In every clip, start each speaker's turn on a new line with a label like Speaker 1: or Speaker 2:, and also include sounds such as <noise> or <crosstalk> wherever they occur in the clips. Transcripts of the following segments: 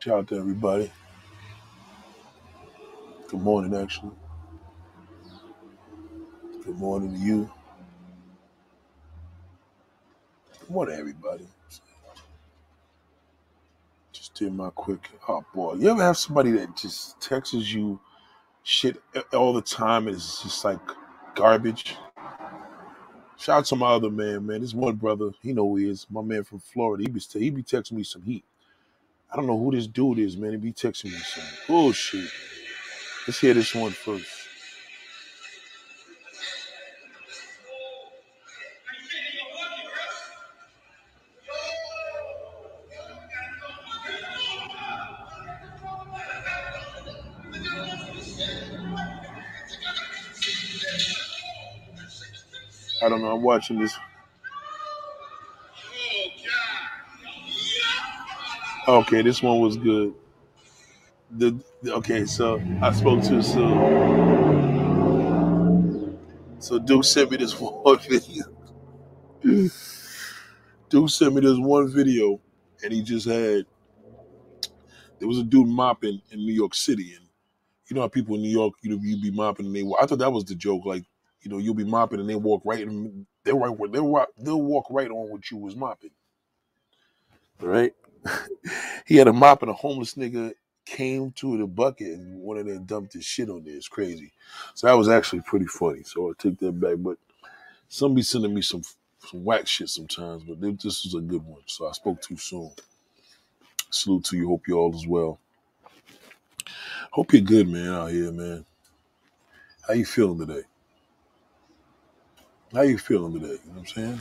Speaker 1: Shout out to everybody. Good morning, actually. Good morning to you. Good morning, everybody. Just did my quick. Oh boy, you ever have somebody that just texts you shit all the time and it's just like garbage? Shout out to my other man, man. This one brother, he know who he is. My man from Florida. He be he be texting me some heat. I don't know who this dude is, man. He be texting me some bullshit. Let's hear this one first. I don't know. I'm watching this. Okay, this one was good. The okay, so I spoke to so so Duke sent me this <laughs> one video. Duke sent me this one video, and he just had there was a dude mopping in New York City, and you know how people in New York, you know, you be mopping and they. I thought that was the joke, like you know, you'll be mopping and they walk right, and they'll right, they'll they'll walk right on what you was mopping, right? <laughs> he had a mop and a homeless nigga came to the bucket and one of them dumped his shit on there. It's crazy. So that was actually pretty funny. So I take that back. But some be sending me some some whack shit sometimes, but this was a good one. So I spoke too soon. Salute to you. Hope you all as well. Hope you're good, man, out here, man. How you feeling today? How you feeling today? You know what I'm saying?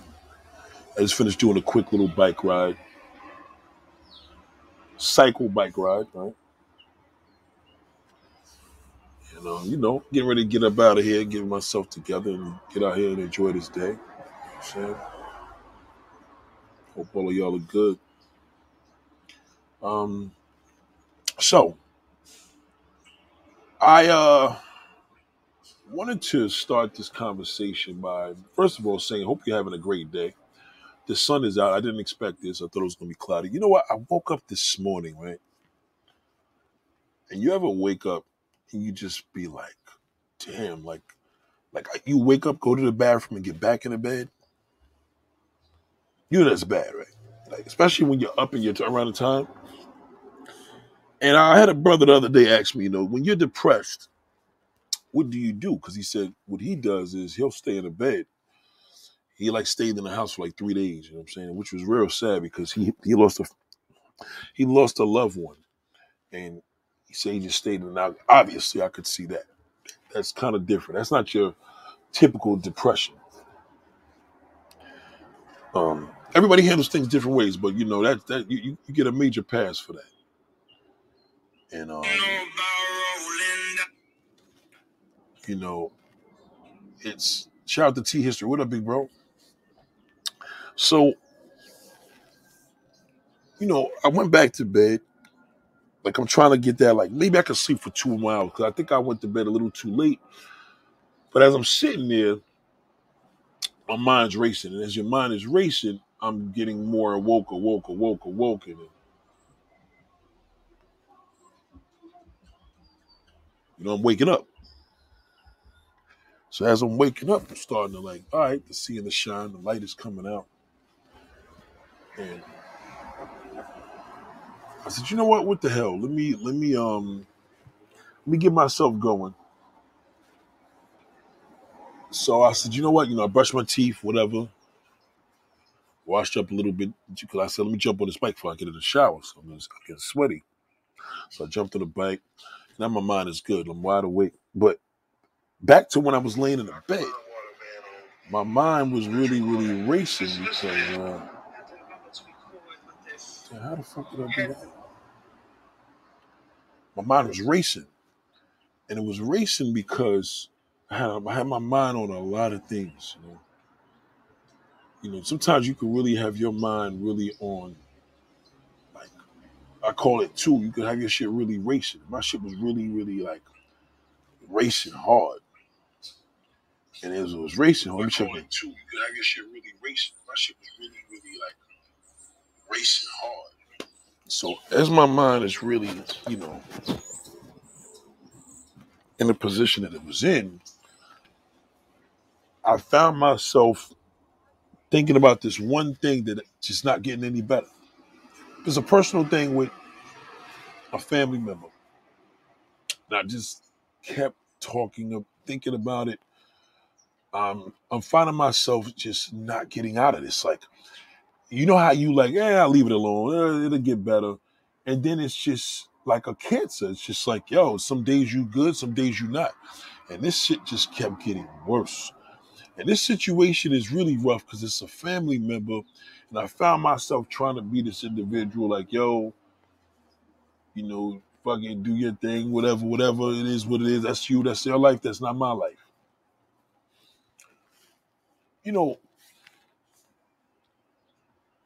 Speaker 1: I just finished doing a quick little bike ride. Cycle bike ride, right? You know, you know, getting ready to get up out of here, getting myself together and get out here and enjoy this day. You know I'm saying? Hope all of y'all are good. Um so I uh wanted to start this conversation by first of all saying, hope you're having a great day. The sun is out. I didn't expect this. I thought it was gonna be cloudy. You know what? I woke up this morning, right? And you ever wake up and you just be like, damn, like like uh, you wake up, go to the bathroom and get back in the bed. You know that's bad, right? Like especially when you're up and you're around the time. And I had a brother the other day ask me, you know, when you're depressed, what do you do? Because he said what he does is he'll stay in the bed. He like stayed in the house for like three days, you know what I'm saying? Which was real sad because he he lost a he lost a loved one. And he said he just stayed in house. obviously I could see that. That's kind of different. That's not your typical depression. Um everybody handles things different ways, but you know that that you, you get a major pass for that. And um you know, it's shout out to T History. What up, big bro? So, you know, I went back to bed. Like I'm trying to get that. Like maybe I could sleep for two hours because I think I went to bed a little too late. But as I'm sitting there, my mind's racing, and as your mind is racing, I'm getting more awoke, awoke, awoke, awoken. And, you know, I'm waking up. So as I'm waking up, I'm starting to like, all right, the seeing the shine, the light is coming out. I said, you know what? What the hell? Let me let me um let me get myself going. So I said, you know what? You know, I brushed my teeth, whatever, washed up a little bit because I said, let me jump on this bike before I get in the shower. So I'm getting sweaty. So I jumped on the bike. Now my mind is good. I'm wide awake. But back to when I was laying in the bed, my mind was really, really racing because uh, how the fuck did I do that? My mind was racing, and it was racing because I had I had my mind on a lot of things. You know, you know. Sometimes you can really have your mind really on, like I call it too. You can have your shit really racing. My shit was really, really like racing hard. And as it was racing, let me check it too. You could have your shit really racing. My shit was really, really like racing hard. So as my mind is really, you know, in the position that it was in, I found myself thinking about this one thing that just not getting any better. It's a personal thing with a family member. And I just kept talking of thinking about it. Um, I'm finding myself just not getting out of this. Like, you know how you like, yeah, I'll leave it alone. Eh, it'll get better. And then it's just like a cancer. It's just like, yo, some days you good, some days you not. And this shit just kept getting worse. And this situation is really rough because it's a family member. And I found myself trying to be this individual, like, yo, you know, fucking do your thing, whatever, whatever it is, what it is. That's you, that's your life, that's not my life. You know,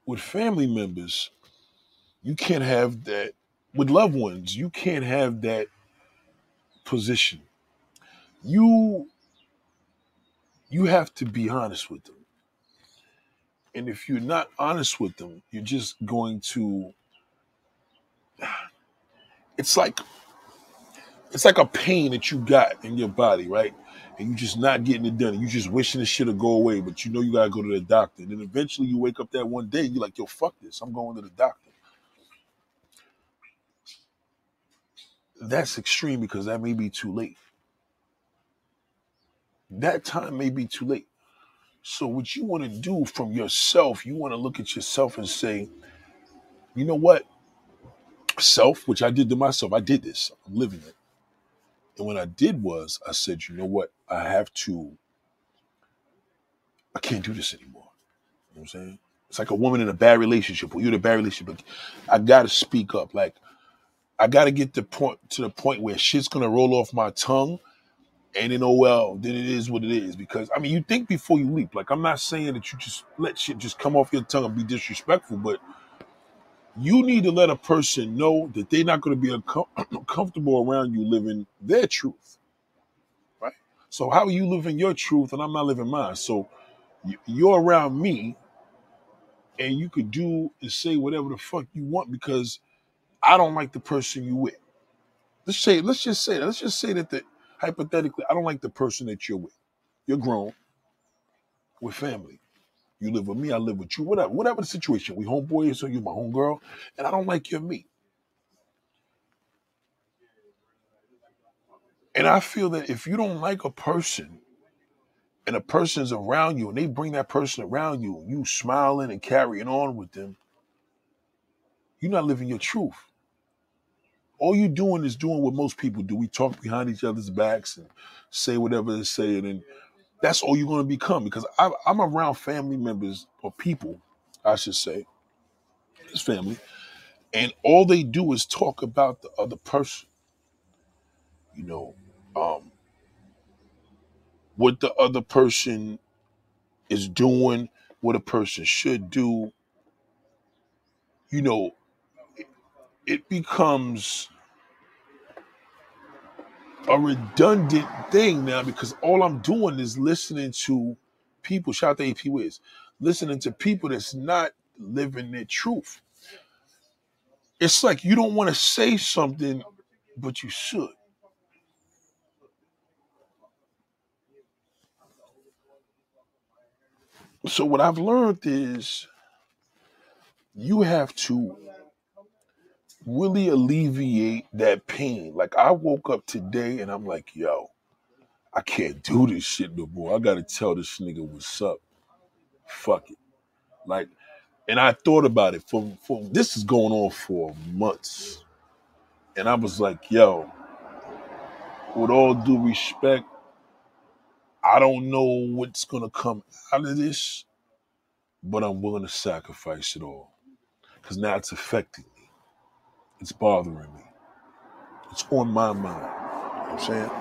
Speaker 1: with family members, you can't have that. With loved ones, you can't have that position. You you have to be honest with them. And if you're not honest with them, you're just going to it's like it's like a pain that you got in your body, right? And you just not getting it done. And you just wishing this shit would go away, but you know you gotta go to the doctor. And then eventually you wake up that one day, and you're like, yo, fuck this. I'm going to the doctor. That's extreme because that may be too late. That time may be too late. So what you want to do from yourself, you want to look at yourself and say, you know what? Self, which I did to myself, I did this. I'm living it. And what I did was I said, you know what? I have to, I can't do this anymore. You know what I'm saying? It's like a woman in a bad relationship or you're in a bad relationship. I gotta speak up. Like I gotta get the point to the point where shit's gonna roll off my tongue and then oh well, then it is what it is. Because I mean you think before you leap. Like I'm not saying that you just let shit just come off your tongue and be disrespectful, but you need to let a person know that they're not to be uncom- <clears throat> comfortable around you living their truth? So how are you living your truth and I'm not living mine? So you're around me, and you could do and say whatever the fuck you want because I don't like the person you with. Let's say, let's just say that. Let's just say that the hypothetically, I don't like the person that you're with. You're grown, with family. You live with me, I live with you, whatever, whatever the situation. We homeboys, so you're my homegirl, and I don't like your me. And I feel that if you don't like a person and a person's around you and they bring that person around you and you smiling and carrying on with them, you're not living your truth. All you're doing is doing what most people do. We talk behind each other's backs and say whatever they're saying, and that's all you're going to become. Because I, I'm around family members or people, I should say, it's family, and all they do is talk about the other person. You know, um, what the other person is doing, what a person should do. You know, it, it becomes a redundant thing now because all I'm doing is listening to people. Shout out to AP Wiz, listening to people that's not living their truth. It's like you don't want to say something, but you should. So what I've learned is you have to really alleviate that pain. Like I woke up today and I'm like, yo, I can't do this shit no more. I gotta tell this nigga what's up. Fuck it. Like, and I thought about it for for this is going on for months. And I was like, yo, with all due respect, I don't know what's gonna come out of this, but I'm willing to sacrifice it all. Cause now it's affecting me. It's bothering me. It's on my mind. You know I'm saying?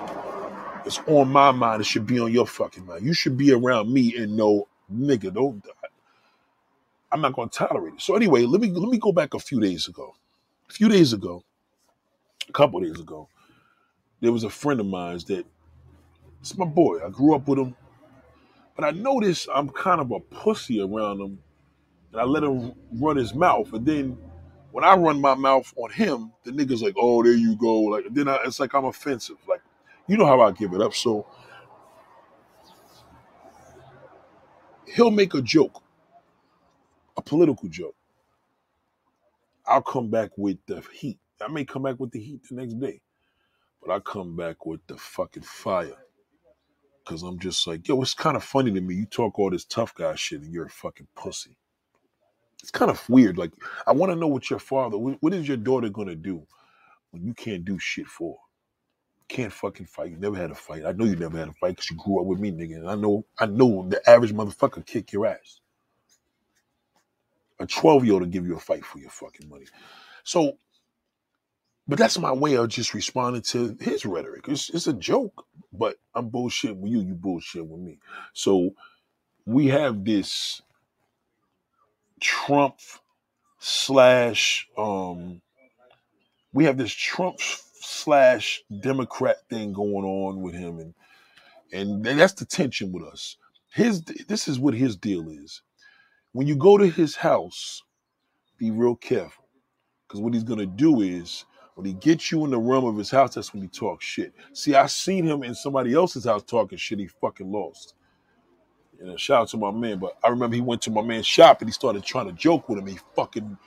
Speaker 1: It's on my mind. It should be on your fucking mind. You should be around me and know, nigga, don't I'm not gonna tolerate it. So anyway, let me let me go back a few days ago. A few days ago, a couple days ago, there was a friend of mine that it's my boy. I grew up with him, but I noticed I'm kind of a pussy around him, and I let him run his mouth. And then when I run my mouth on him, the niggas like, oh, there you go. Like then I, it's like I'm offensive. Like, you know how I give it up. So he'll make a joke, a political joke. I'll come back with the heat. I may come back with the heat the next day, but I come back with the fucking fire. Cause I'm just like, yo, it's kind of funny to me. You talk all this tough guy shit and you're a fucking pussy. It's kind of weird. Like, I want to know what your father, what, is your daughter gonna do when you can't do shit for? her? Can't fucking fight. You never had a fight. I know you never had a fight because you grew up with me, nigga. And I know, I know the average motherfucker kick your ass. A 12 year old will give you a fight for your fucking money. So, but that's my way of just responding to his rhetoric. It's, it's a joke, but I'm bullshit with you, you bullshit with me. So we have this Trump slash um we have this Trump slash Democrat thing going on with him and and that's the tension with us. His this is what his deal is. When you go to his house, be real careful. Because what he's gonna do is when he gets you in the realm of his house, that's when he talks shit. See, I seen him in somebody else's house talking shit. He fucking lost. You know, shout out to my man. But I remember he went to my man's shop and he started trying to joke with him. He fucking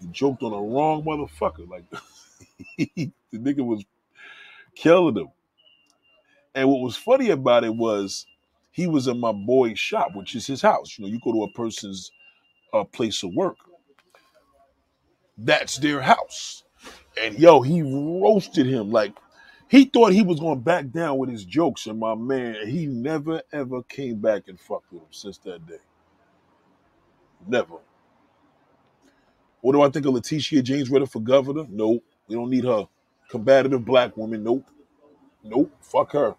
Speaker 1: he joked on the wrong motherfucker. Like <laughs> the nigga was killing him. And what was funny about it was he was in my boy's shop, which is his house. You know, you go to a person's uh, place of work. That's their house. And yo, he roasted him like he thought he was gonna back down with his jokes, and my man, he never ever came back and fucked with him since that day. Never. What do I think of Letitia James running for governor? Nope. We don't need her. Combative black woman. Nope. Nope. Fuck her.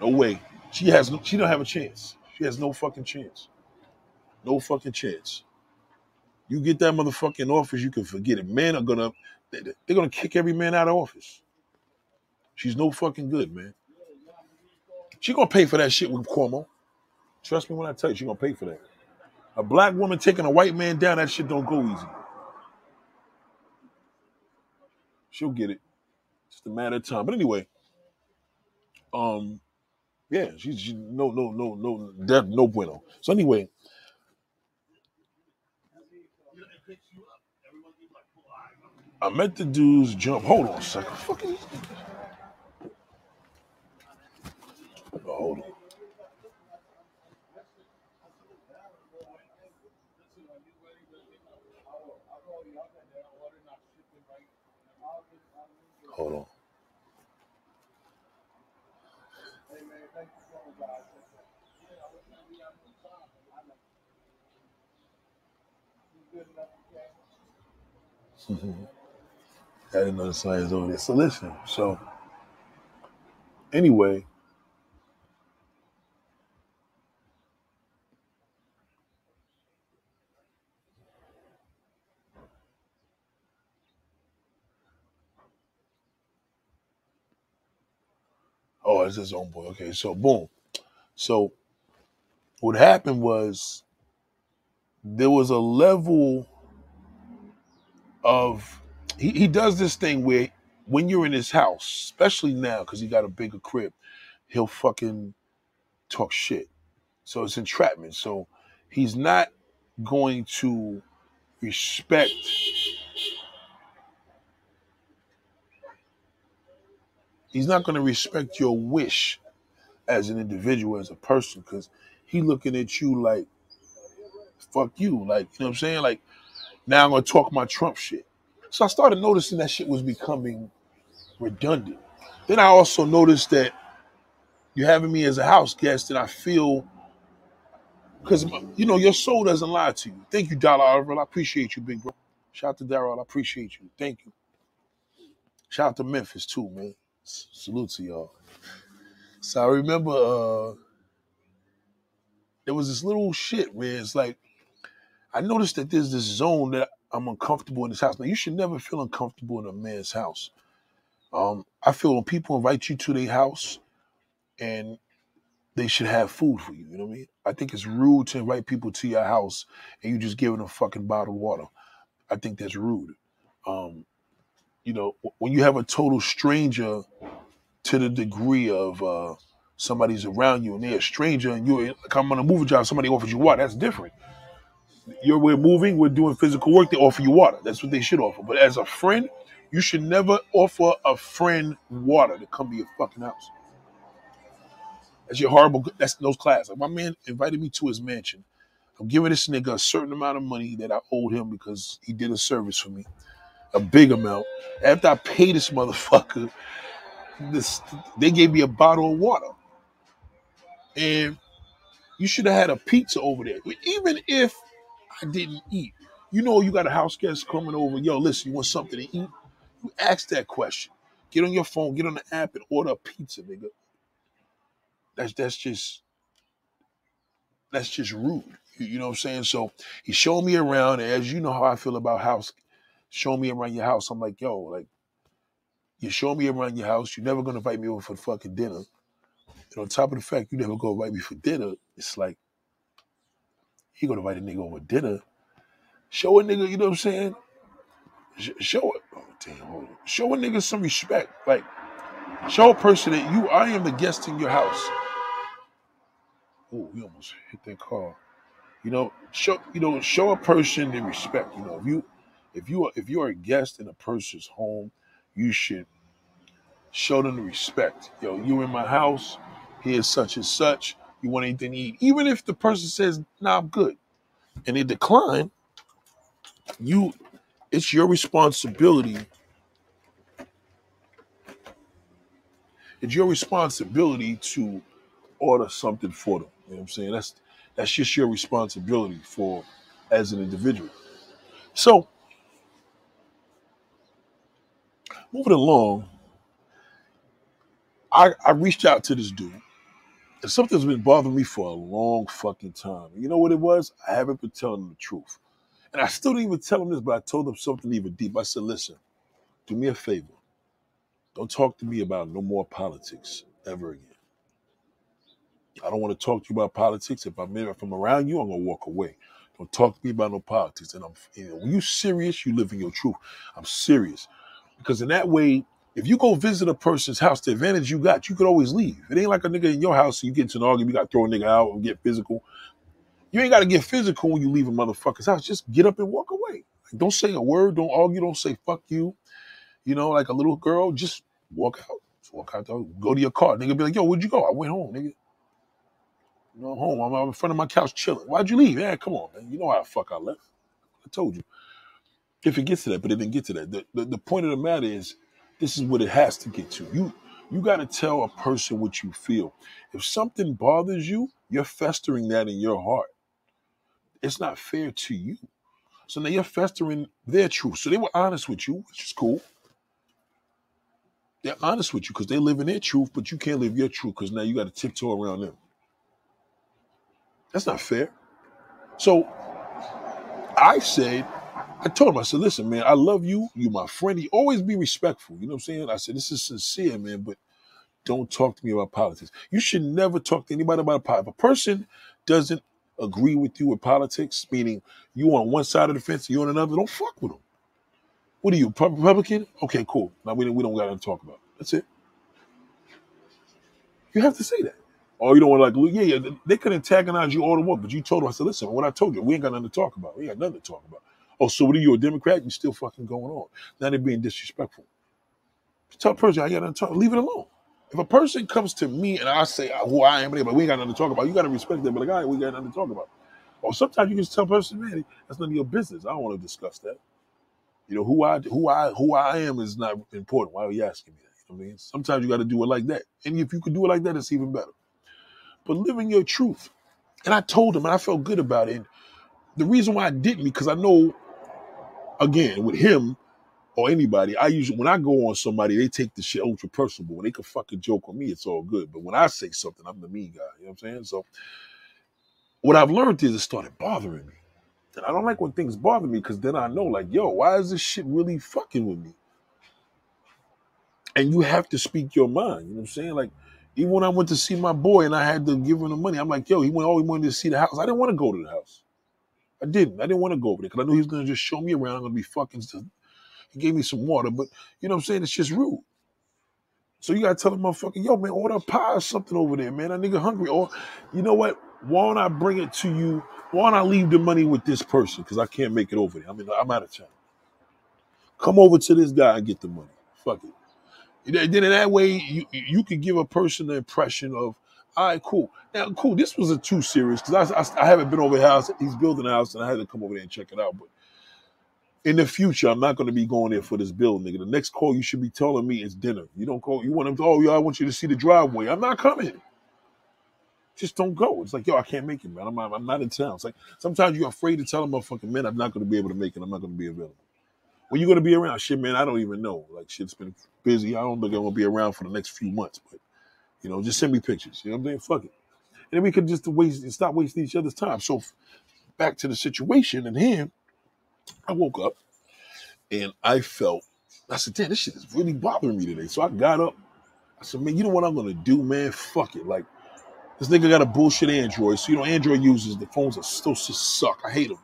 Speaker 1: No way. She has no. She don't have a chance. She has no fucking chance. No fucking chance. You get that motherfucking office, you can forget it. Men are gonna. they- They're gonna kick every man out of office. She's no fucking good, man. She gonna pay for that shit with Cuomo. Trust me when I tell you, she gonna pay for that. A black woman taking a white man down, that shit don't go easy. She'll get it. Just a matter of time. But anyway, um, yeah, she's she, no, no, no, no, no bueno. So anyway, I met the dudes jump. Hold on a second. Fucking, oh, hold on. Hold on. <laughs> I didn't know the signs over there. So listen. So anyway, oh, it's his own boy. Okay, so boom. So what happened was there was a level of he, he does this thing where when you're in his house, especially now because he got a bigger crib, he'll fucking talk shit. So it's entrapment. So he's not going to respect he's not going to respect your wish as an individual, as a person, because he looking at you like, fuck you. Like, you know what I'm saying? Like, now I'm going to talk my Trump shit. So I started noticing that shit was becoming redundant. Then I also noticed that you're having me as a house guest, and I feel, because, you know, your soul doesn't lie to you. Thank you, Dollar Oliver. I appreciate you, big bro. Shout out to Daryl. I appreciate you. Thank you. Shout out to Memphis, too, man. Salute to y'all. So I remember uh there was this little shit where it's like I noticed that there's this zone that I'm uncomfortable in this house. Now you should never feel uncomfortable in a man's house. Um, I feel when people invite you to their house and they should have food for you. You know what I mean? I think it's rude to invite people to your house and you just giving them a fucking bottled water. I think that's rude. Um, you know, when you have a total stranger to the degree of uh, somebody's around you and they're a stranger and you're like I'm on a moving job, somebody offers you water, that's different. You're we're moving, we're doing physical work, they offer you water. That's what they should offer. But as a friend, you should never offer a friend water to come to your fucking house. That's your horrible. That's those class. Like my man invited me to his mansion. I'm giving this nigga a certain amount of money that I owed him because he did a service for me, a big amount. After I paid this motherfucker, this they gave me a bottle of water, and you should have had a pizza over there. Even if I didn't eat, you know, you got a house guest coming over. Yo, listen, you want something to eat? You ask that question. Get on your phone, get on the app, and order a pizza, nigga. That's that's just that's just rude. You, you know what I'm saying? So he showed me around, and as you know how I feel about house, show me around your house. I'm like, yo, like you show me around your house. You're never gonna invite me over for fucking dinner. And on top of the fact you never go invite me for dinner, it's like you gonna invite a nigga over dinner. Show a nigga, you know what I'm saying? show it. Oh damn, hold on. Show a nigga some respect. Like show a person that you I am the guest in your house. Oh, we almost hit that car. You know, show you know, show a person the respect. You know, if you if you are if you are a guest in a person's home, you should show them the respect. Yo, you in my house, here's such and such. You want anything to eat? Even if the person says, nah, I'm good, and they decline, you it's your responsibility. It's your responsibility to order something for them. You know what I'm saying? That's that's just your responsibility for as an individual. So moving along, I, I reached out to this dude. Something's been bothering me for a long fucking time. You know what it was? I haven't been telling them the truth. And I still didn't even tell them this, but I told them something even deep. I said, listen, do me a favor. Don't talk to me about no more politics ever again. I don't want to talk to you about politics. If I'm if I'm around you, I'm gonna walk away. Don't talk to me about no politics. And I'm you know, when you serious, you live in your truth. I'm serious. Because in that way, if you go visit a person's house, the advantage you got, you could always leave. It ain't like a nigga in your house, you get into an argument, you got to throw a nigga out and get physical. You ain't got to get physical when you leave a motherfucker's house. Just get up and walk away. Like, don't say a word. Don't argue. Don't say fuck you. You know, like a little girl, just walk out. Just walk out. Go to your car. Nigga be like, yo, where'd you go? I went home, nigga. You know, I'm home. I'm out in front of my couch chilling. Why'd you leave? Yeah, come on, man. You know how the fuck I left. I told you. If it gets to that, but it didn't get to that. The, the, the point of the matter is, this is what it has to get to. You you got to tell a person what you feel. If something bothers you, you're festering that in your heart it's not fair to you. So now you're festering their truth. So they were honest with you, which is cool. They're honest with you because they live in their truth, but you can't live your truth because now you got to tiptoe around them. That's not fair. So I said, I told him, I said, listen, man, I love you. You my friend. You always be respectful. You know what I'm saying? I said, this is sincere, man, but don't talk to me about politics. You should never talk to anybody about politics. If a person doesn't agree with you with politics, meaning you on one side of the fence, you on another, don't fuck with them. What are you, Republican? Okay, cool. Now we, we don't got to talk about. It. That's it. You have to say that. Oh, you don't want to like, yeah, yeah, they could antagonize you all the more, but you told them, I said, listen, what I told you, we ain't got nothing to talk about. We ain't got nothing to talk about. Oh, so what are you, a Democrat? You still fucking going on. Now they're being disrespectful. Tell person, I got to talk, leave it alone. If a person comes to me and I say who I am, but we ain't got nothing to talk about, you got to respect them. But like, all right, we got nothing to talk about. Or sometimes you can just tell a person, man, that's none of your business. I don't want to discuss that. You know, who I who I who I am is not important. Why are you asking me that? You know I mean? Sometimes you got to do it like that. And if you could do it like that, it's even better. But living your truth. And I told him, and I felt good about it. And the reason why I didn't, because I know, again, with him, or anybody, I usually when I go on somebody, they take the shit ultra personal. But when they can fucking joke on me, it's all good. But when I say something, I'm the mean guy. You know what I'm saying? So what I've learned is it started bothering me. And I don't like when things bother me because then I know, like, yo, why is this shit really fucking with me? And you have to speak your mind. You know what I'm saying? Like, even when I went to see my boy and I had to give him the money, I'm like, yo, he went, oh, he wanted to see the house. I didn't want to go to the house. I didn't. I didn't want to go over there because I knew he was gonna just show me around. I'm gonna be fucking. He gave me some water, but you know what I'm saying? It's just rude. So you gotta tell the motherfucker, yo, man, order a pie or something over there, man. That nigga hungry. Or you know what? Why don't I bring it to you? Why don't I leave the money with this person? Because I can't make it over there. I mean, I'm out of town. Come over to this guy and get the money. Fuck it. Then in that way, you you could give a person the impression of, all right, cool. Now, cool. This was a two series because I, I, I haven't been over the house. He's building a house, and I had to come over there and check it out. But in the future, I'm not going to be going there for this build, nigga. The next call you should be telling me is dinner. You don't call. You want him to? Oh, yo, I want you to see the driveway. I'm not coming. Just don't go. It's like, yo, I can't make it, man. I'm, I'm not in town. It's like sometimes you're afraid to tell a motherfucking man I'm not going to be able to make it. I'm not going to be available. When you going to be around? Shit, man, I don't even know. Like, shit's been busy. I don't think I'm going to be around for the next few months. But, you know, just send me pictures. You know what I'm saying? Fuck it. And then we could just waste and stop wasting each other's time. So back to the situation and him, I woke up and I felt, I said, damn, this shit is really bothering me today. So I got up. I said, man, you know what I'm gonna do, man? Fuck it. Like, this nigga got a bullshit Android. So, you know, Android users, the phones are still just suck. I hate them.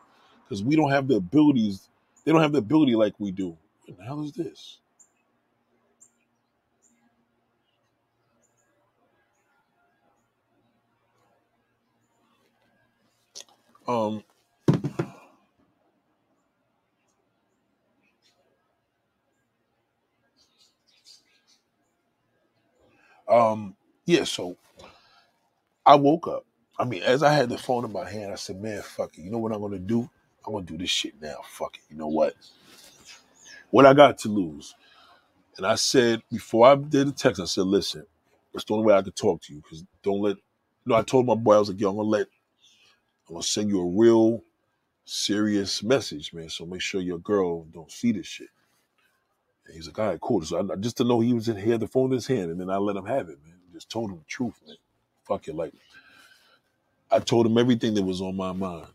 Speaker 1: Because we don't have the abilities, they don't have the ability like we do. What the hell is this? Um, um, yeah, so I woke up. I mean, as I had the phone in my hand, I said, man, fuck it. You know what I'm gonna do? I'm gonna do this shit now. Fuck it. You know what? What I got to lose. And I said, before I did the text, I said, listen, that's the only way I could talk to you. Because don't let, you know, I told my boy, I was like, yo, I'm going to let, I'm to send you a real serious message, man. So make sure your girl don't see this shit. And he's like, all right, cool. So I, just to know he was in here, the phone in his hand, and then I let him have it, man. Just told him the truth, man. Fuck it. Like, I told him everything that was on my mind.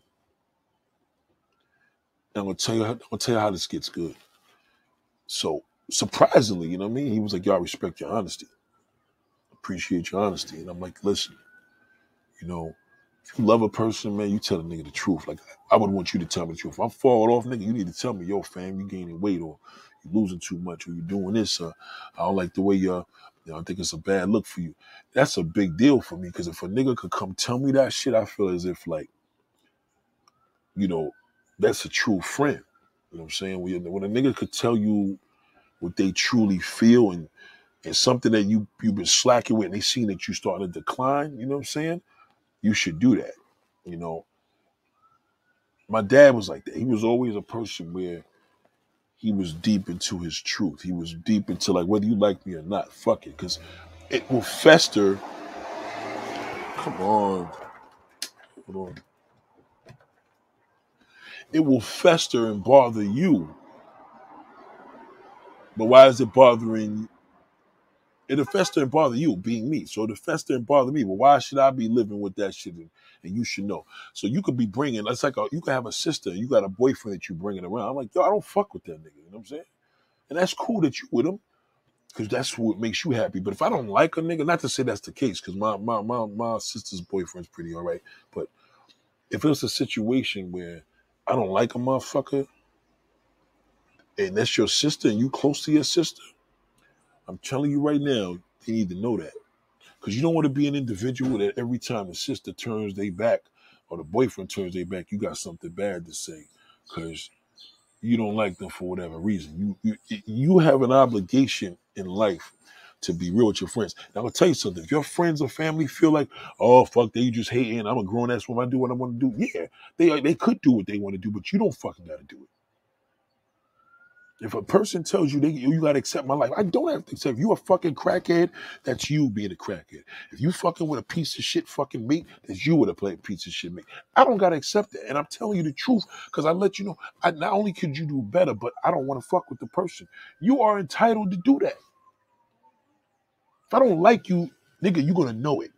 Speaker 1: And I'm gonna tell you, I'm gonna tell you how this gets good. So surprisingly, you know what I mean? He was like, "Yo, I respect your honesty, appreciate your honesty." And I'm like, "Listen, you know, if you love a person, man, you tell a nigga the truth. Like I would want you to tell me the truth. If I'm falling off, nigga, you need to tell me, yo, fam, you gaining weight or you losing too much or you doing this. Uh, I don't like the way you're. You know, I think it's a bad look for you. That's a big deal for me because if a nigga could come tell me that shit, I feel as if like, you know, that's a true friend. You know what I'm saying? When, when a nigga could tell you what they truly feel and and something that you you've been slacking with and they seen that you starting to decline, you know what I'm saying? You should do that. You know. My dad was like that. He was always a person where he was deep into his truth. He was deep into like whether you like me or not, fuck it. Cause it will fester. Come on. Hold on. It will fester and bother you. But why is it bothering It'll fester and bother you, being me. So it'll fester and bother me. But why should I be living with that shit? And, and you should know. So you could be bringing. It's like a, you could have a sister. You got a boyfriend that you bringing around. I'm like, yo, I don't fuck with that nigga. You know what I'm saying? And that's cool that you with him, because that's what makes you happy. But if I don't like a nigga, not to say that's the case, because my my my my sister's boyfriend's pretty all right. But if it's a situation where I don't like a motherfucker, and that's your sister, and you close to your sister I'm telling you right now, they need to know that. Because you don't want to be an individual that every time the sister turns their back or the boyfriend turns their back, you got something bad to say. Because you don't like them for whatever reason. You, you you have an obligation in life to be real with your friends. Now, I'm gonna tell you something. If your friends or family feel like, oh fuck, they just hating, I'm a grown ass woman, I do what I want to do. Yeah, they they could do what they want to do, but you don't fucking gotta do it. If a person tells you they you gotta accept my life, I don't have to accept. If you a fucking crackhead, that's you being a crackhead. If you fucking with a piece of shit fucking mate, that's you with a play piece of shit mate. I don't gotta accept it, and I'm telling you the truth because I let you know. I not only could you do better, but I don't want to fuck with the person. You are entitled to do that. If I don't like you, nigga, you're gonna know it.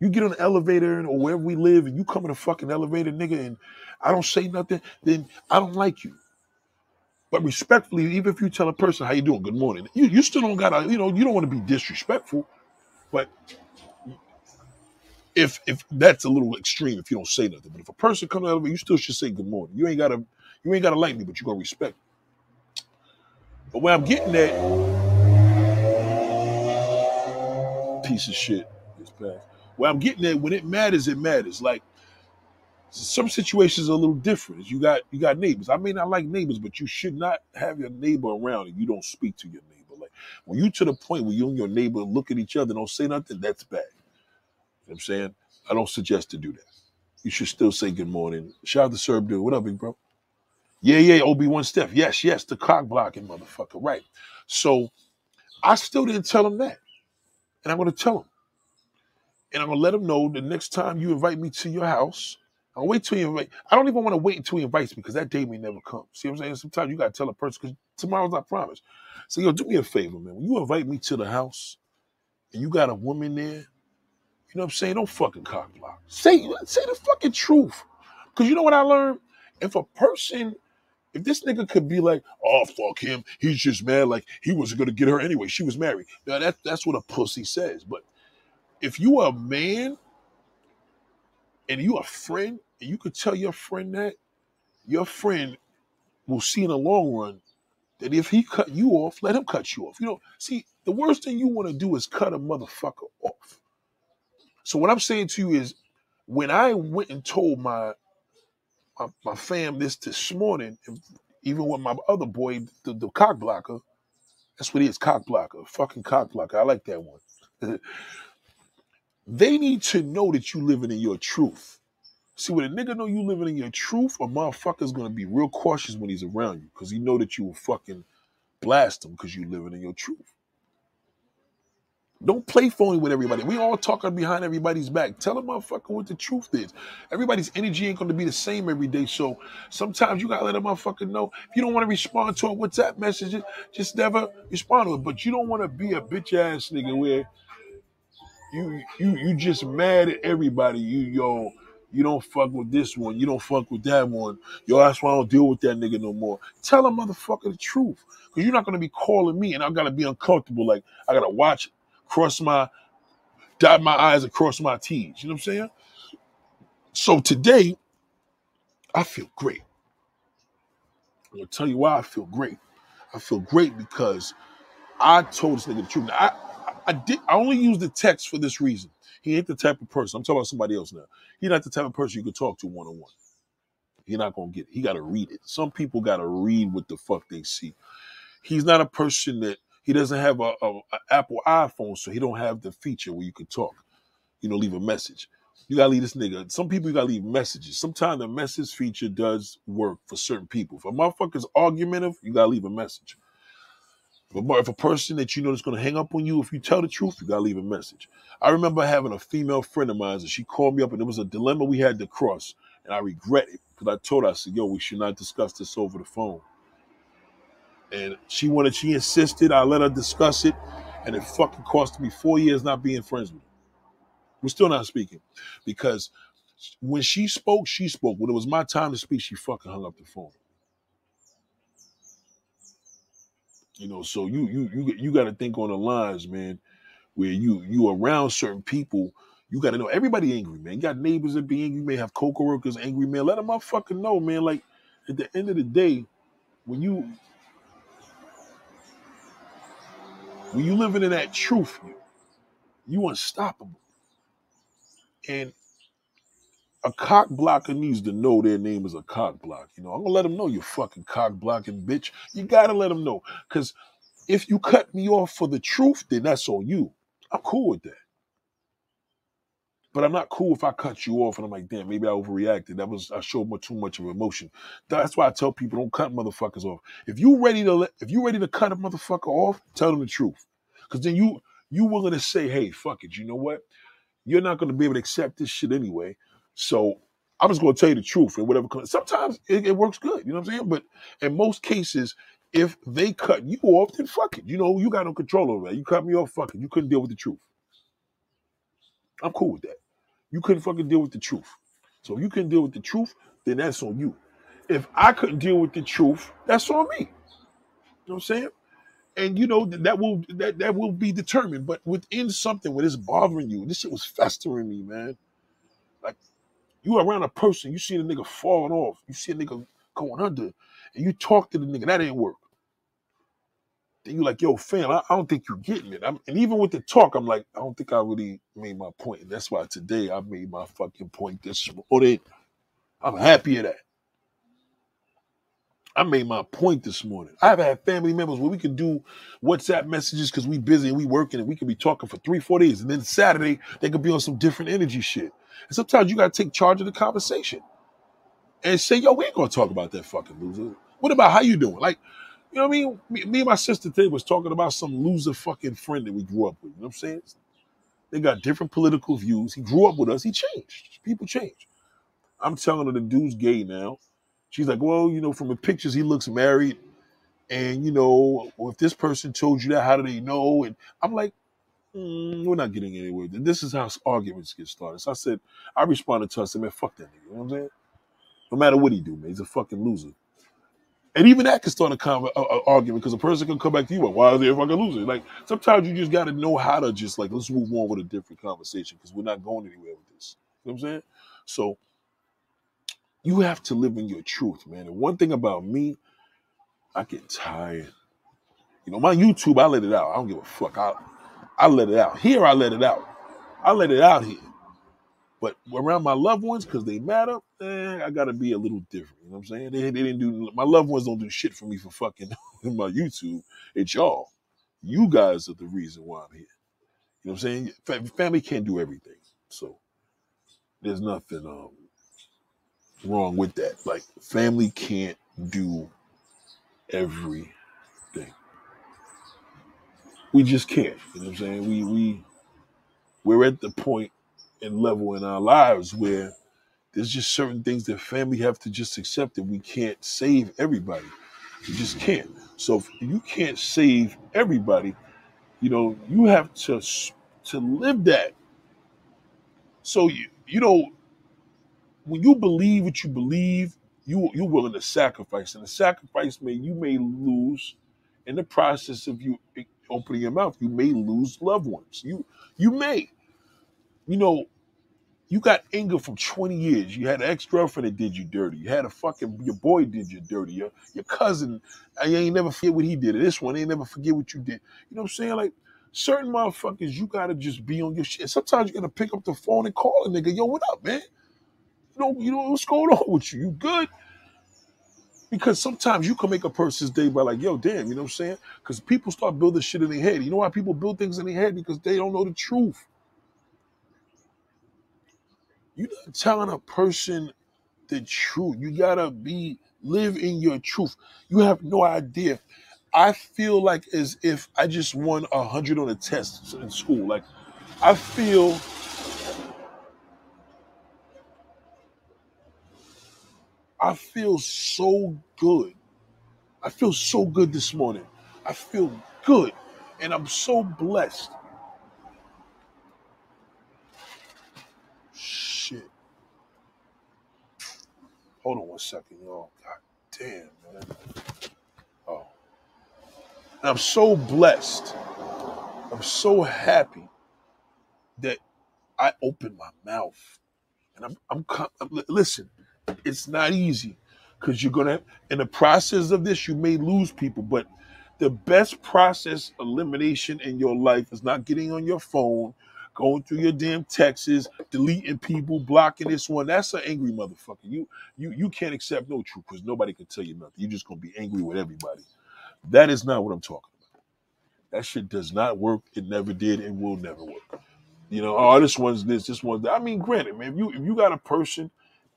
Speaker 1: You get on the elevator or wherever we live, and you come in a fucking elevator, nigga, and I don't say nothing, then I don't like you. But respectfully, even if you tell a person how you doing, good morning, you, you still don't gotta, you know, you don't want to be disrespectful. But if if that's a little extreme if you don't say nothing. But if a person comes out of it, you still should say good morning. You ain't gotta you ain't gotta like me, but you gonna respect. Me. But where I'm getting at, piece of shit. Where I'm getting at, when it matters, it matters. Like some situations are a little different. You got you got neighbors. I may not like neighbors, but you should not have your neighbor around and you don't speak to your neighbor. Like when you to the point where you and your neighbor look at each other, don't say nothing, that's bad. You know I'm saying? I don't suggest to do that. You should still say good morning. Shout out to Serb dude. What up, big bro? Yeah, yeah, Obi-Wan Steph. Yes, yes, the cock blocking motherfucker. Right. So I still didn't tell him that. And I'm gonna tell him. And I'm gonna let him know the next time you invite me to your house, I'll wait till you invite. I don't even want to wait until he invites me because that day may never come. See what I'm saying? Sometimes you gotta tell a person because tomorrow's not promised. So yo, do me a favor, man. When you invite me to the house and you got a woman there you know what I'm saying? Don't fucking cock block. Say say the fucking truth. Cause you know what I learned? If a person, if this nigga could be like, oh fuck him, he's just mad, like he wasn't gonna get her anyway. She was married. Now that that's what a pussy says. But if you are a man and you a friend, and you could tell your friend that, your friend will see in the long run that if he cut you off, let him cut you off. You know, see, the worst thing you want to do is cut a motherfucker off. So what I'm saying to you is, when I went and told my my, my fam this this morning, even with my other boy, the, the cock blocker, that's what he is, cock blocker, fucking cock blocker. I like that one. <laughs> they need to know that you living in your truth. See, when a nigga know you living in your truth, a motherfucker's gonna be real cautious when he's around you, because he know that you will fucking blast him because you living in your truth. Don't play phony with everybody. We all talking behind everybody's back. Tell a motherfucker what the truth is. Everybody's energy ain't to be the same every day. So sometimes you got to let a motherfucker know. If you don't want to respond to a WhatsApp message, just never respond to it. But you don't want to be a bitch ass nigga where you you you just mad at everybody. You yo, you don't fuck with this one. You don't fuck with that one. Yo, that's why I don't deal with that nigga no more. Tell a motherfucker the truth. Because you're not to be calling me and I got to be uncomfortable. Like, I got to watch cross my, dot my eyes and cross my T's. You know what I'm saying? So today, I feel great. I'm gonna tell you why I feel great. I feel great because I told this nigga the truth. Now, I, I did. I only use the text for this reason. He ain't the type of person. I'm talking about somebody else now. He's not the type of person you could talk to one on one. He's not gonna get it. He got to read it. Some people got to read what the fuck they see. He's not a person that he doesn't have a, a, a, Apple iPhone, so he don't have the feature where you can talk, you know, leave a message. You gotta leave this nigga. Some people you gotta leave messages. Sometimes the message feature does work for certain people. If a motherfucker's argumentative, you gotta leave a message. But if a person that you know is gonna hang up on you, if you tell the truth, you gotta leave a message. I remember having a female friend of mine, and she called me up, and it was a dilemma we had to cross, and I regret it because I told her, I said, "Yo, we should not discuss this over the phone." and she wanted, she insisted. I let her discuss it, and it fucking cost me four years not being friends with her. We're still not speaking because when she spoke, she spoke. When it was my time to speak, she fucking hung up the phone. You know, so you you you you got to think on the lines, man, where you you around certain people. You got to know everybody angry, man. You got neighbors that be angry. You may have co-workers angry, man. Let them motherfucking know, man. Like at the end of the day, when you When you living in that truth, you, you unstoppable. And a cock blocker needs to know their name is a cock block. You know, I'm gonna let them know you fucking cock blocking bitch. You gotta let them know. Cause if you cut me off for the truth, then that's on you. I'm cool with that. But I'm not cool if I cut you off and I'm like, damn, maybe I overreacted. That was I showed too much of emotion. That's why I tell people don't cut motherfuckers off. If you ready to let, if you ready to cut a motherfucker off, tell them the truth. Cause then you you willing to say, hey, fuck it. You know what? You're not gonna be able to accept this shit anyway. So I'm just gonna tell you the truth and whatever. Sometimes it, it works good. You know what I'm saying? But in most cases, if they cut you off, then fuck it. You know, you got no control over that. You cut me off, fuck it. You couldn't deal with the truth. I'm cool with that. You couldn't fucking deal with the truth. So if you couldn't deal with the truth, then that's on you. If I couldn't deal with the truth, that's on me. You know what I'm saying? and you know that will that that will be determined. But within something when it's bothering you, this shit was festering me, man. Like you around a person, you see the nigga falling off, you see a nigga going under, and you talk to the nigga, that ain't work. Then you like, yo, fam, I, I don't think you're getting it. I'm, and even with the talk, I'm like, I don't think I really made my point. And that's why today I made my fucking point this morning. I'm happy of that. I made my point this morning. I've had family members where we can do WhatsApp messages because we busy and we working and we can be talking for three, four days. And then Saturday, they could be on some different energy shit. And sometimes you got to take charge of the conversation and say, yo, we ain't going to talk about that fucking loser. What about how you doing? Like, you know what I mean? Me, me and my sister today was talking about some loser fucking friend that we grew up with. You know what I'm saying? They got different political views. He grew up with us. He changed. People change. I'm telling her the dude's gay now. She's like, well, you know, from the pictures, he looks married. And, you know, if this person told you that, how do they know? And I'm like, mm, we're not getting anywhere. This is how arguments get started. So I said, I responded to her. I said, man, fuck that nigga. You know what I'm saying? No matter what he do, man, he's a fucking loser. And even that can start a, con- a, a argument because a person can come back to you like, why are they a fucking loser? Like, sometimes you just got to know how to just, like, let's move on with a different conversation because we're not going anywhere with this. You know what I'm saying? So, you have to live in your truth, man. And one thing about me, I get tired. You know, my YouTube, I let it out. I don't give a fuck. I, I let it out. Here, I let it out. I let it out here. But around my loved ones, because they matter, eh, I gotta be a little different. You know what I'm saying? They, they didn't do my loved ones don't do shit for me for fucking <laughs> my YouTube. It's y'all. You guys are the reason why I'm here. You know what I'm saying? Family can't do everything. So there's nothing um wrong with that. Like family can't do everything. We just can't. You know what I'm saying? We we we're at the point and level in our lives where there's just certain things that family have to just accept that we can't save everybody. You just can't. So if you can't save everybody, you know, you have to to live that. So you you know when you believe what you believe, you you're willing to sacrifice, and the sacrifice may you may lose in the process of you opening your mouth. You may lose loved ones. You you may, you know, you got anger from 20 years. You had an ex-girlfriend that did you dirty. You had a fucking your boy did you dirty. Your, your cousin, uh, I ain't never forget what he did. This one ain't never forget what you did. You know what I'm saying? Like certain motherfuckers, you gotta just be on your shit. Sometimes you gotta pick up the phone and call a nigga, yo, what up, man? You know, you know what's going on with you? You good? Because sometimes you can make a person's day by like, yo, damn, you know what I'm saying? Because people start building shit in their head. You know why people build things in their head? Because they don't know the truth. You're not telling a person the truth. You gotta be live in your truth. You have no idea. I feel like as if I just won a hundred on a test in school. Like I feel I feel so good. I feel so good this morning. I feel good. And I'm so blessed. Shit. Hold on one second, y'all. God damn, man. Oh. And I'm so blessed. I'm so happy that I opened my mouth. And I'm, I'm, I'm listen, it's not easy because you're gonna in the process of this you may lose people but the best process elimination in your life is not getting on your phone going through your damn texts deleting people blocking this one. That's an angry motherfucker. You you you can't accept no truth because nobody can tell you nothing. You're just gonna be angry with everybody. That is not what i'm talking about. That shit does not work. It never did and will never work. You know oh this one's this this one's. That i mean granted man if you if you got a person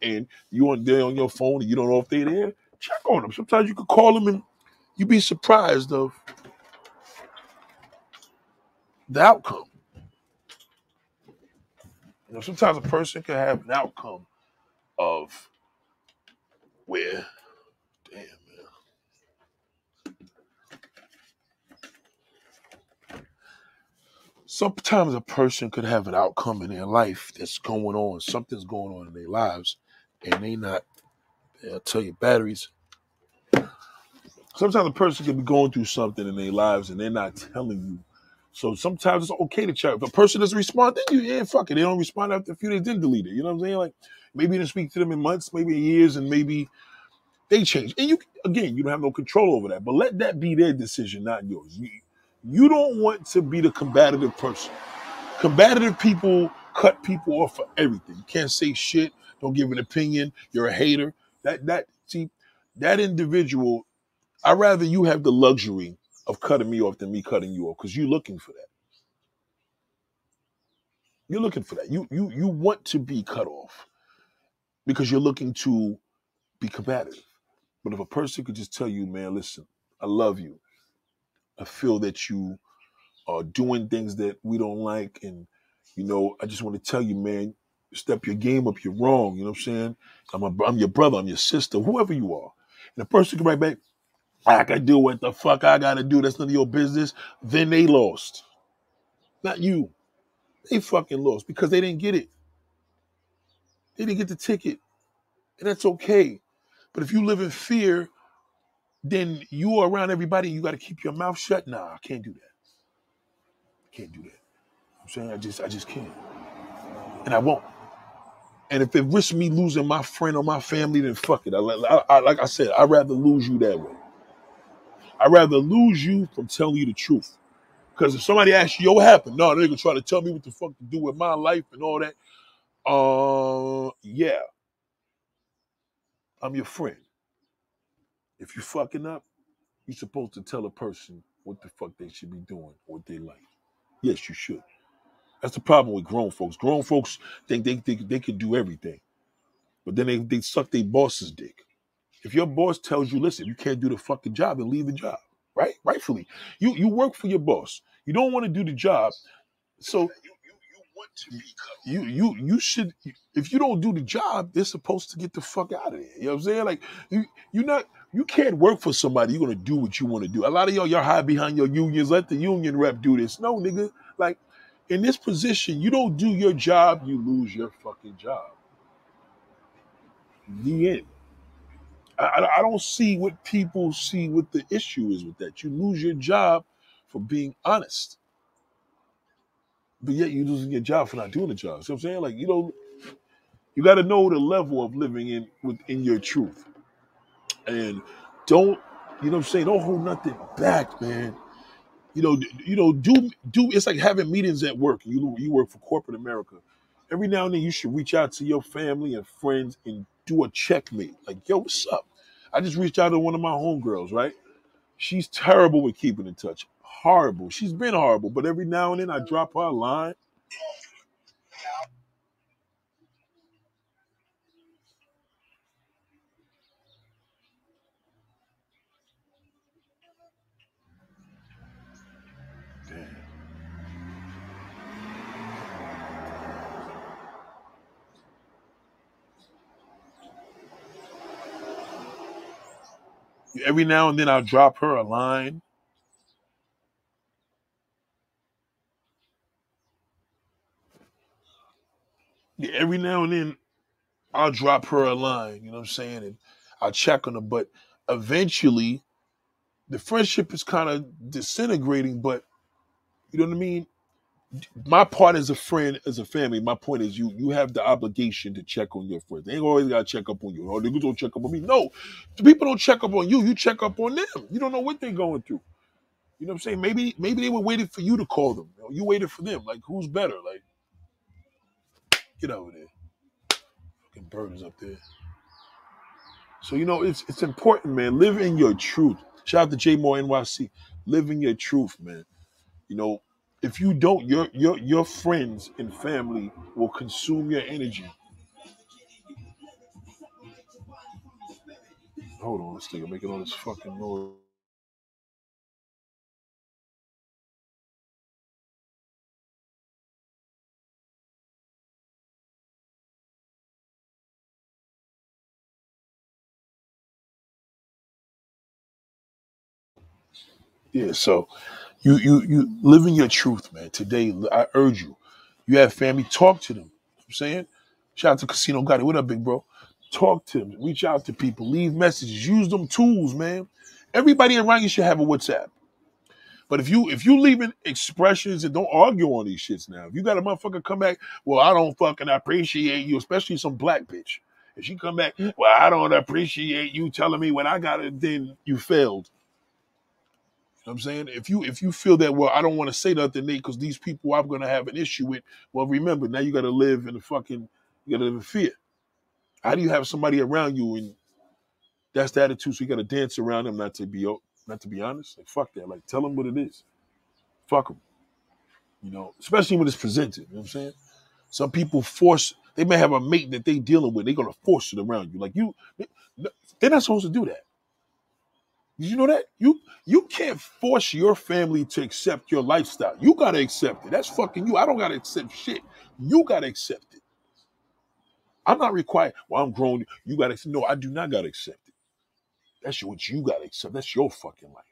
Speaker 1: and you on there on your phone and you don't know if they're there, check on them. Sometimes you could call them and you'd be surprised of the outcome. You know, sometimes a person can have an outcome of where, damn man. Sometimes a person could have an outcome in their life that's going on, something's going on in their lives, and they not. I'll tell you, batteries. Sometimes a person can be going through something in their lives and they're not telling you. So sometimes it's okay to check. If a person doesn't respond, then you yeah, fuck it. They don't respond after a few days, then delete it. You know what I'm saying? Like maybe you didn't speak to them in months, maybe in years, and maybe they change. And you again, you don't have no control over that. But let that be their decision, not yours. You, you don't want to be the combative person. Combative people cut people off for everything. You can't say shit. Don't give an opinion. You're a hater. That that see that individual. I'd rather you have the luxury of cutting me off than me cutting you off because you're looking for that. You're looking for that. You you you want to be cut off because you're looking to be combative. But if a person could just tell you, man, listen, I love you. I feel that you are doing things that we don't like, and you know, I just want to tell you, man, step your game up. You're wrong. You know what I'm saying? I'm a, I'm your brother. I'm your sister. Whoever you are. And the person can write back, I can do what the fuck I gotta do. That's none of your business. Then they lost. Not you. They fucking lost because they didn't get it. They didn't get the ticket. And that's okay. But if you live in fear, then you are around everybody. You got to keep your mouth shut. Nah, I can't do that. I can't do that. I'm saying I just, I just can't, and I won't. And if it risks me losing my friend or my family, then fuck it. I, I, I, like I said, I'd rather lose you that way. I'd rather lose you from telling you the truth. Because if somebody asks you, yo, what happened? No, they're gonna try to tell me what the fuck to do with my life and all that. Uh, yeah, I'm your friend. If you fucking up, you're supposed to tell a person what the fuck they should be doing, or what they like. Yes, you should. That's the problem with grown folks. Grown folks think they think they can do everything, but then they, they suck their boss's dick. If your boss tells you, listen, you can't do the fucking job, then leave the job. Right? Rightfully. You you work for your boss. You don't want to do the job. So you you, you want to be cut. You you you should if you don't do the job, they're supposed to get the fuck out of there. You know what I'm saying? Like you you're not you can't work for somebody. You're gonna do what you want to do. A lot of y'all y'all hide behind your unions. Let the union rep do this. No, nigga. Like in this position, you don't do your job, you lose your fucking job. The end. I, I don't see what people see what the issue is with that. You lose your job for being honest, but yet you're losing your job for not doing the job. See what I'm saying? Like you don't. You got to know the level of living in within your truth, and don't. You know what I'm saying? Don't hold nothing back, man. You know, you know, do do. It's like having meetings at work. You you work for corporate America. Every now and then, you should reach out to your family and friends and do a checkmate. Like, yo, what's up? I just reached out to one of my homegirls, right? She's terrible with keeping in touch. Horrible. She's been horrible, but every now and then I drop her a line. Every now and then I'll drop her a line. Every now and then I'll drop her a line. You know what I'm saying? And I'll check on her. But eventually, the friendship is kind of disintegrating. But you know what I mean? My part as a friend, as a family, my point is you you have the obligation to check on your friends. They ain't always gotta check up on you. Oh, niggas don't check up on me. No, the people don't check up on you. You check up on them. You don't know what they're going through. You know what I'm saying? Maybe maybe they were waiting for you to call them. You, know, you waited for them. Like who's better? Like get over there. Fucking bird is up there. So you know it's it's important, man. Live in your truth. Shout out to J Moore NYC. Live in your truth, man. You know, if you don't, your your your friends and family will consume your energy. Hold on, this nigga making all this fucking noise. Yeah, so you you you live in your truth, man. Today, I urge you. You have family, talk to them. You know I'm saying, shout out to Casino Gotti. What up, big bro? Talk to them. Reach out to people. Leave messages. Use them tools, man. Everybody around you should have a WhatsApp. But if you if you leaving expressions and don't argue on these shits now, if you got a motherfucker come back, well, I don't fucking appreciate you, especially some black bitch. If she come back, well, I don't appreciate you telling me when I got it, then you failed. I'm saying? If you if you feel that, well, I don't want to say nothing, Nate, because these people I'm gonna have an issue with. Well, remember, now you gotta live in the fucking you gotta live in fear. How do you have somebody around you and that's the attitude? So you gotta dance around them, not to be not to be honest. Like fuck that. Like tell them what it is. Fuck them. You know, especially when it's presented. You know what I'm saying? Some people force. They may have a mate that they dealing with. They're gonna force it around you. Like you, they're not supposed to do that. Did you know that? You you can't force your family to accept your lifestyle. You gotta accept it. That's fucking you. I don't gotta accept shit. You gotta accept it. I'm not required. Well, I'm grown. You gotta no. I do not gotta accept it. That's what you gotta accept. That's your fucking life.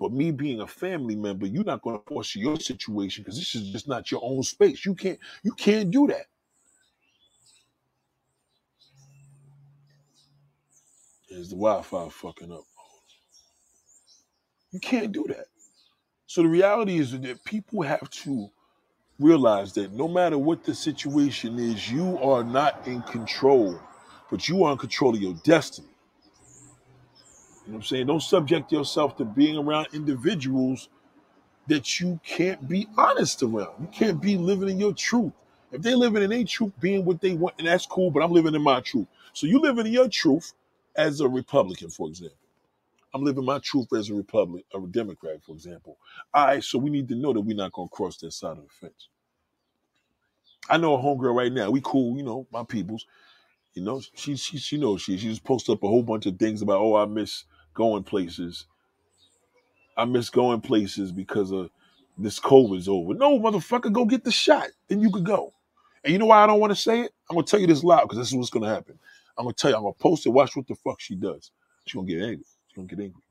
Speaker 1: But me being a family member, you're not gonna force your situation because this is just not your own space. You can't you can't do that. Is the Wi-Fi fucking up? You can't do that. So the reality is that people have to realize that no matter what the situation is, you are not in control, but you are in control of your destiny. You know what I'm saying? Don't subject yourself to being around individuals that you can't be honest around. You can't be living in your truth. If they're living in their truth, being what they want, and that's cool, but I'm living in my truth. So you living in your truth as a Republican, for example. I'm living my truth as a Republican, a Democrat, for example. All right, so we need to know that we're not gonna cross that side of the fence. I know a homegirl right now. We cool, you know, my peoples. You know, she she she knows she she just posted up a whole bunch of things about oh I miss going places. I miss going places because of this COVID's over. No, motherfucker, go get the shot. Then you could go. And you know why I don't want to say it? I'm gonna tell you this loud because this is what's gonna happen. I'm gonna tell you, I'm gonna post it, watch what the fuck she does. She's gonna get angry. Gonna get angry.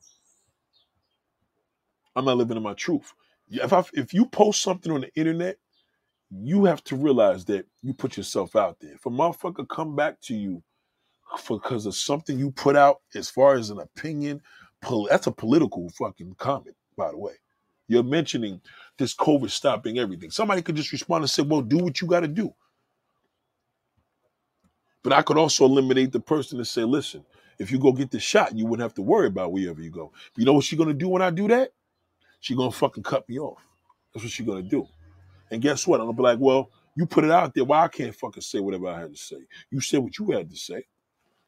Speaker 1: I'm not living in my truth. If I, if you post something on the internet, you have to realize that you put yourself out there. If a motherfucker come back to you because of something you put out as far as an opinion, that's a political fucking comment, by the way. You're mentioning this COVID stopping everything. Somebody could just respond and say, well, do what you got to do. But I could also eliminate the person and say, listen, if you go get the shot, you wouldn't have to worry about wherever you go. But you know what she's gonna do when I do that? She's gonna fucking cut me off. That's what she's gonna do. And guess what? I'm gonna be like, well, you put it out there. Why I can't fucking say whatever I had to say? You said what you had to say.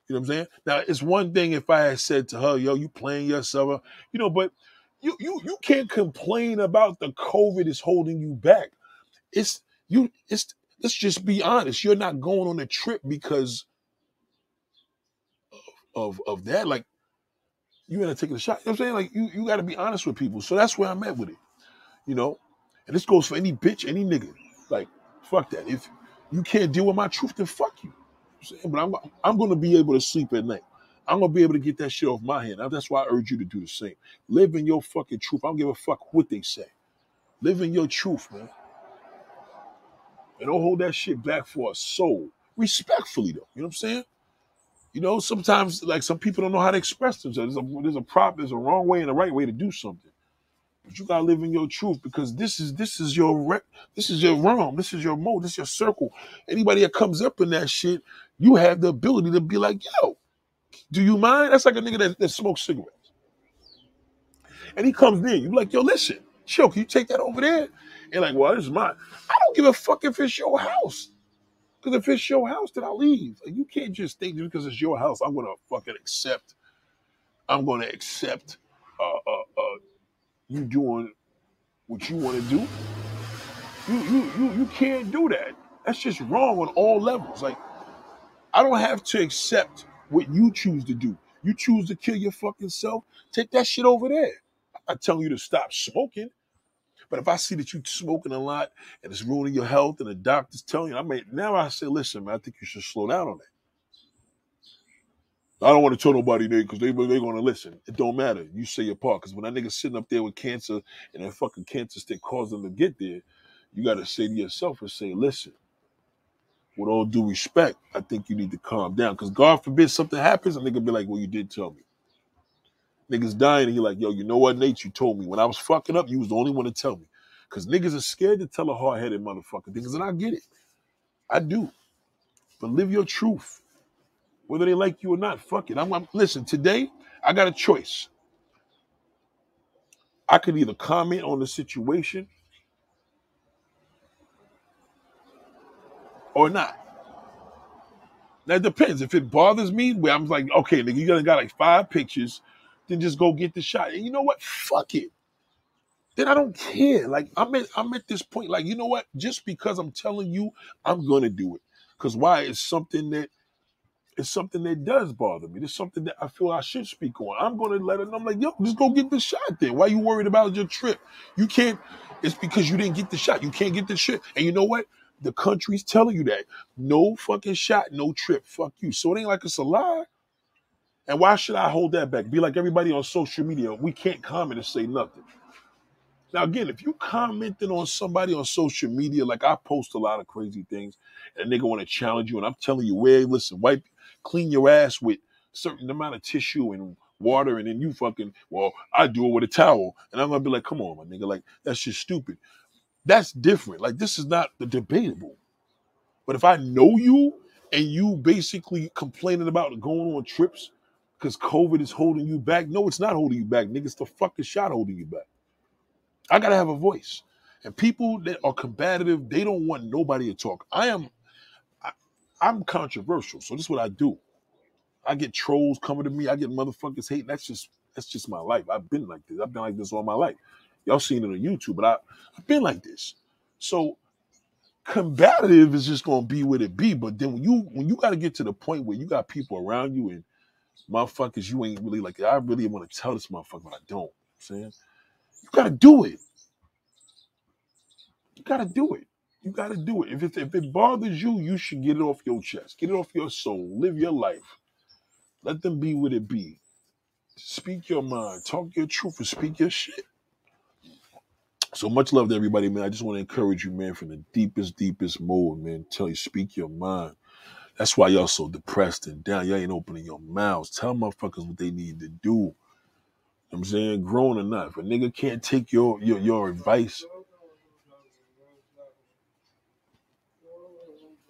Speaker 1: You know what I'm saying? Now it's one thing if I had said to her, yo, you playing yourself, you know, but you you you can't complain about the COVID is holding you back. It's you it's let's just be honest. You're not going on a trip because of of that. Like you gotta take a shot. You know what I'm saying? Like you you gotta be honest with people. So that's where I'm at with it. You know? And this goes for any bitch, any nigga. Like, fuck that. If you can't deal with my truth, then fuck you. you know but I'm I'm gonna be able to sleep at night. I'm gonna be able to get that shit off my hand. That's why I urge you to do the same. Live in your fucking truth. I don't give a fuck what they say. Live in your truth, man. And don't hold that shit back for a soul. Respectfully, though. You know what I'm saying? You know, sometimes like some people don't know how to express themselves. There's a, there's a prop, there's a wrong way and a right way to do something. But you gotta live in your truth because this is this is your re- this is your realm, this is your mode, this is your circle. Anybody that comes up in that shit, you have the ability to be like, yo, do you mind? That's like a nigga that, that smokes cigarettes. And he comes in, you like, yo, listen, chill, can you take that over there? And like, well, this is mine. I don't give a fuck if it's your house. Because if it's your house, then I leave. Like, you can't just think because it's your house, I'm gonna fucking accept. I'm gonna accept uh, uh, uh, you doing what you want to do. You you you you can't do that. That's just wrong on all levels. Like, I don't have to accept what you choose to do. You choose to kill your fucking self. Take that shit over there. I tell you to stop smoking. But if I see that you're smoking a lot and it's ruining your health and the doctor's telling you, I may now I say, listen, man, I think you should slow down on that. I don't want to tell nobody there because they they're gonna listen. It don't matter. You say your part. Because when that nigga sitting up there with cancer and that fucking cancer stick caused them to get there, you gotta say to yourself and say, listen, with all due respect, I think you need to calm down. Because God forbid something happens, and a nigga be like, well, you did tell me. Niggas dying, and he like, yo, you know what, Nate? You told me when I was fucking up, you was the only one to tell me. Cause niggas are scared to tell a hard headed motherfucker things, and I get it. I do. But live your truth. Whether they like you or not, fuck it. I'm, I'm listen, today I got a choice. I could either comment on the situation or not. That depends. If it bothers me, where I'm like, okay, nigga, you got got like five pictures, then just go get the shot. And you know what? Fuck it. Then I don't care. Like I'm at I'm at this point. Like you know what? Just because I'm telling you, I'm gonna do it. Cause why? It's something that it's something that does bother me. It's something that I feel I should speak on. I'm gonna let it. I'm like, yo, just go get the shot. Then why you worried about your trip? You can't. It's because you didn't get the shot. You can't get the shit. And you know what? The country's telling you that. No fucking shot, no trip. Fuck you. So it ain't like it's a lie. And why should I hold that back? Be like everybody on social media. We can't comment and say nothing. Now, again, if you commenting on somebody on social media, like I post a lot of crazy things, and nigga want to challenge you, and I'm telling you, where listen, wipe, clean your ass with certain amount of tissue and water, and then you fucking, well, I do it with a towel, and I'm gonna be like, come on, my nigga, like that's just stupid. That's different. Like this is not the debatable. But if I know you and you basically complaining about going on trips because COVID is holding you back, no, it's not holding you back, nigga. It's the fucking shot holding you back. I gotta have a voice. And people that are combative, they don't want nobody to talk. I am I, I'm controversial, so this is what I do. I get trolls coming to me, I get motherfuckers hating. That's just that's just my life. I've been like this. I've been like this all my life. Y'all seen it on YouTube, but I, I've been like this. So combative is just gonna be what it be. But then when you when you gotta get to the point where you got people around you and motherfuckers you ain't really like, I really want to tell this motherfucker, but I don't. You know I'm saying you gotta do it. You gotta do it. You gotta do it. If it if it bothers you, you should get it off your chest. Get it off your soul. Live your life. Let them be what it be. Speak your mind. Talk your truth and speak your shit. So much love to everybody, man. I just want to encourage you, man, from the deepest, deepest mode, man. Tell you, speak your mind. That's why y'all so depressed and down. Y'all ain't opening your mouths. Tell motherfuckers what they need to do. You know I'm saying, grown. If a nigga can't take your your, your advice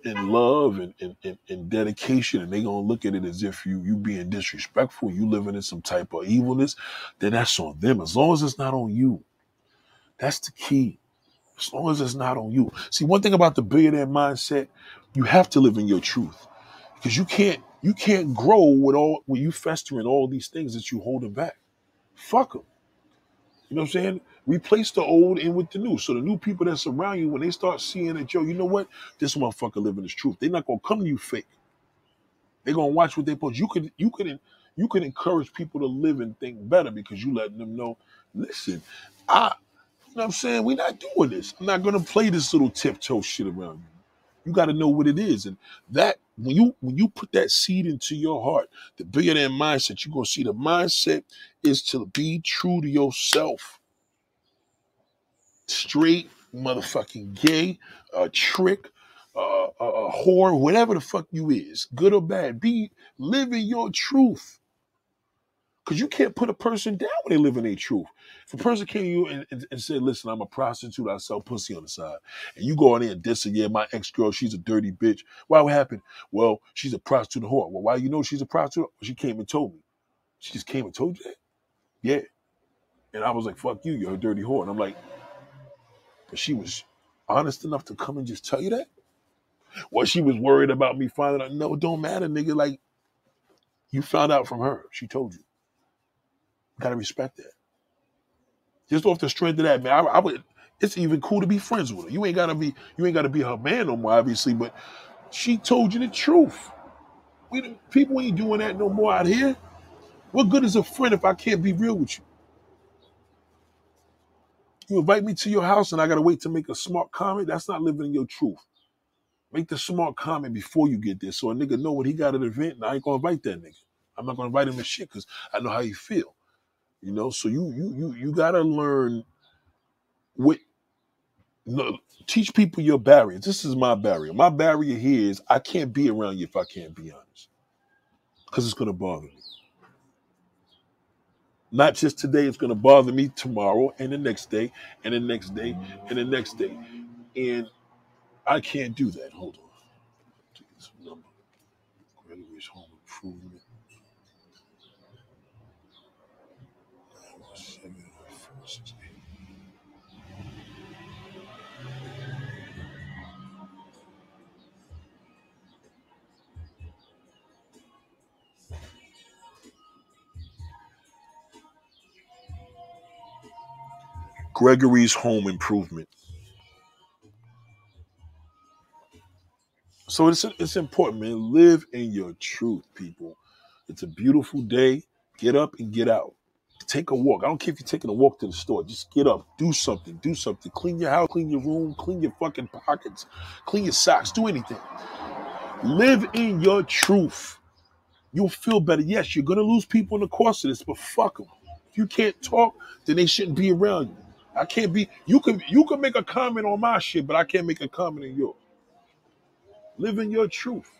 Speaker 1: and love and, and, and, and dedication, and they gonna look at it as if you you being disrespectful, you living in some type of evilness, then that's on them. As long as it's not on you. That's the key. As long as it's not on you. See, one thing about the billionaire mindset, you have to live in your truth. Because you can't you can't grow with all when you festering all these things that you holding back. Fuck them. You know what I'm saying? Replace the old in with the new. So the new people that surround you, when they start seeing that, yo, you know what? This motherfucker living his truth. They're not gonna come to you fake. They're gonna watch what they post. You could you could you could encourage people to live and think better because you letting them know, listen, I you know what I'm saying? We're not doing this. I'm not gonna play this little tiptoe shit around you. You got to know what it is, and that when you when you put that seed into your heart, the billionaire mindset, you're gonna see the mindset is to be true to yourself. Straight, motherfucking gay, a trick, uh, a, a whore, whatever the fuck you is, good or bad. Be living your truth. Because you can't put a person down when they live in their truth. If a person came to you and, and, and, said, listen, I'm a prostitute, I sell pussy on the side, and you go in there and diss her, yeah, my ex-girl, she's a dirty bitch. Why what happened? Well, she's a prostitute whore. Well, why you know she's a prostitute? She came and told me. She just came and told you that? Yeah. And I was like, fuck you, you're a dirty whore. And I'm like, but she was honest enough to come and just tell you that? Well, she was worried about me finding out. No, it don't matter, nigga. Like, you found out from her. She told you. Gotta respect that. Just off the strength of that, man, I, I would. It's even cool to be friends with her. You ain't gotta be. You ain't gotta be her man no more, obviously. But she told you the truth. We people ain't doing that no more out here. What good is a friend if I can't be real with you? You invite me to your house and I gotta wait to make a smart comment. That's not living in your truth. Make the smart comment before you get there, so a nigga know what he got at the event, and I ain't gonna invite that nigga. I'm not gonna invite him to shit because I know how you feel. You know, so you you you you gotta learn what no, teach people your barriers. This is my barrier. My barrier here is I can't be around you if I can't be honest. Because it's gonna bother me. Not just today, it's gonna bother me tomorrow and the next day and the next day and the next day. And I can't do that. Hold on. Gregory's home improvement. So it's it's important, man. Live in your truth, people. It's a beautiful day. Get up and get out. Take a walk. I don't care if you're taking a walk to the store. Just get up. Do something. Do something. Clean your house. Clean your room. Clean your fucking pockets. Clean your socks. Do anything. Live in your truth. You'll feel better. Yes, you're gonna lose people in the course of this, but fuck them. If you can't talk, then they shouldn't be around you. I can't be. You can you can make a comment on my shit, but I can't make a comment in yours. Live in your truth.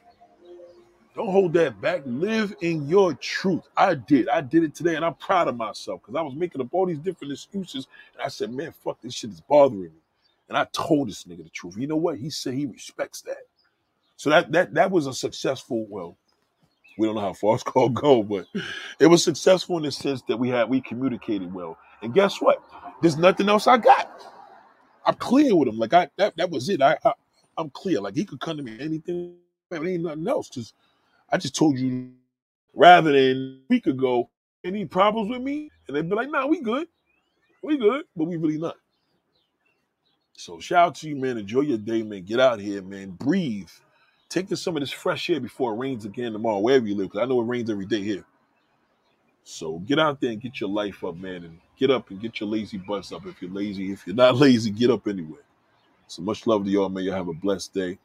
Speaker 1: Don't hold that back. Live in your truth. I did. I did it today, and I'm proud of myself because I was making up all these different excuses, and I said, "Man, fuck this shit is bothering me." And I told this nigga the truth. You know what? He said he respects that. So that that that was a successful. Well, we don't know how far it's <laughs> gonna go, but it was successful in the sense that we had we communicated well. And guess what? There's nothing else I got. I'm clear with him. Like I that, that was it. I, I I'm clear. Like he could come to me anything. Man, ain't nothing else. Cause I just told you rather than a week ago, any problems with me? And they'd be like, nah, we good. We good, but we really not. So shout out to you, man. Enjoy your day, man. Get out here, man. Breathe. Take in some of this fresh air before it rains again tomorrow, wherever you live, because I know it rains every day here. So get out there and get your life up, man, and get up and get your lazy butts up if you're lazy. If you're not <laughs> lazy, get up anyway. So much love to y'all, May Y'all have a blessed day.